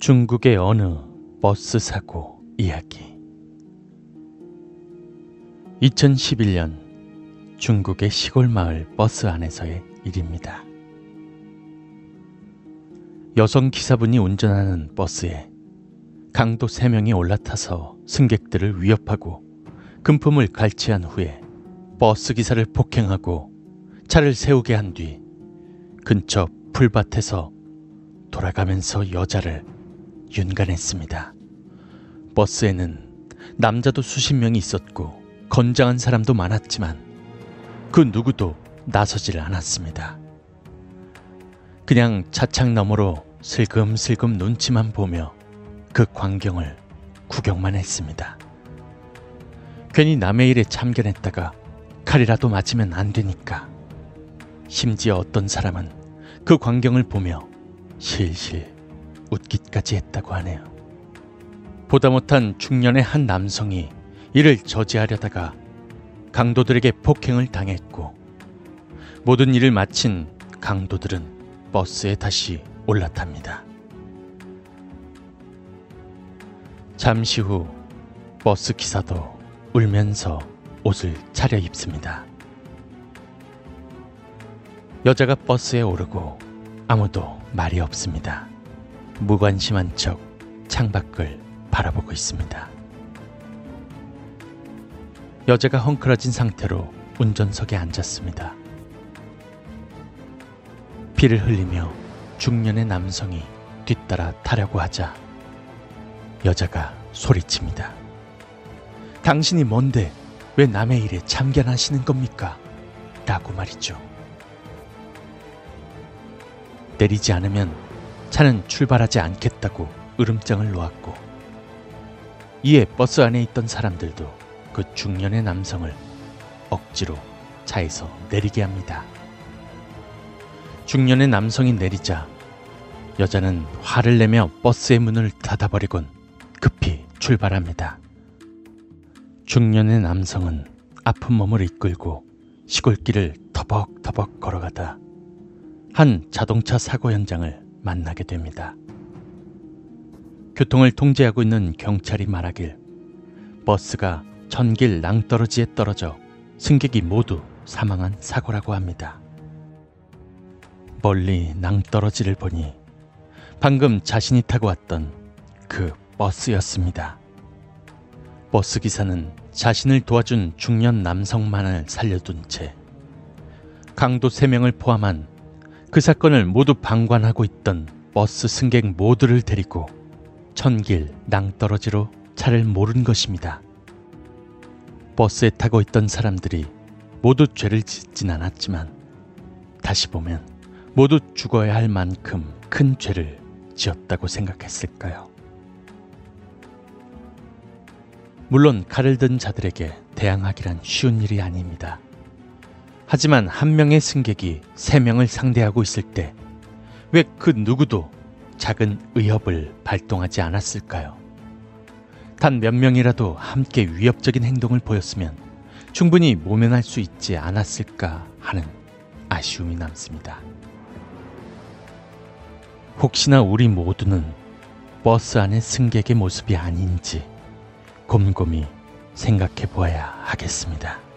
중국의 어느 버스 사고 이야기 2011년 중국의 시골 마을 버스 안에서의 일입니다. 여성 기사분이 운전하는 버스에 강도 3명이 올라타서 승객들을 위협하고 금품을 갈취한 후에 버스 기사를 폭행하고 차를 세우게 한 뒤 근처 풀밭에서 돌아가면서 여자를 윤간했습니다. 버스에는 남자도 수십 명이 있었고 건장한 사람도 많았지만 그 누구도 나서질 않았습니다. 그냥 차창 너머로 슬금슬금 눈치만 보며 그 광경을 구경만 했습니다. 괜히 남의 일에 참견했다가 칼이라도 맞으면 안 되니까. 심지어 어떤 사람은 그 광경을 보며 실실 웃기까지 했다고 하네요. 보다 못한 중년의 한 남성이 이를 저지하려다가 강도들에게 폭행을 당했고 모든 일을 마친 강도들은 버스에 다시 올라탑니다. 잠시 후 버스 기사도 울면서 옷을 차려입습니다. 여자가 버스에 오르고 아무도 말이 없습니다. 무관심한 척 창밖을 바라보고 있습니다. 여자가 헝클어진 상태로 운전석에 앉았습니다. 피를 흘리며 중년의 남성이 뒤따라 타려고 하자 여자가 소리칩니다. 당신이 뭔데 왜 남의 일에 참견하시는 겁니까? 라고 말이죠. 내리지 않으면 차는 출발하지 않겠다고 으름장을 놓았고 이에 버스 안에 있던 사람들도 그 중년의 남성을 억지로 차에서 내리게 합니다. 중년의 남성이 내리자 여자는 화를 내며 버스의 문을 닫아버리곤 급히 출발합니다. 중년의 남성은 아픈 몸을 이끌고 시골길을 터벅터벅 걸어가다 한 자동차 사고 현장을 만나게 됩니다. 교통을 통제하고 있는 경찰이 말하길 버스가 전길 낭떠러지에 떨어져 승객이 모두 사망한 사고라고 합니다. 멀리 낭떠러지를 보니 방금 자신이 타고 왔던 그 버스였습니다. 버스 기사는 자신을 도와준 중년 남성만을 살려둔 채 강도 3명을 포함한 그 사건을 모두 방관하고 있던 버스 승객 모두를 데리고 천길 낭떠러지로 차를 모른 것입니다. 버스에 타고 있던 사람들이 모두 죄를 짓진 않았지만 다시 보면 모두 죽어야 할 만큼 큰 죄를 지었다고 생각했을까요? 물론 칼을 든 자들에게 대항하기란 쉬운 일이 아닙니다. 하지만 한 명의 승객이 세 명을 상대하고 있을 때 왜 그 누구도 작은 의협을 발동하지 않았을까요? 단 몇 명이라도 함께 위협적인 행동을 보였으면 충분히 모면할 수 있지 않았을까 하는 아쉬움이 남습니다. 혹시나 우리 모두는 버스 안의 승객의 모습이 아닌지 곰곰이 생각해 보아야 하겠습니다.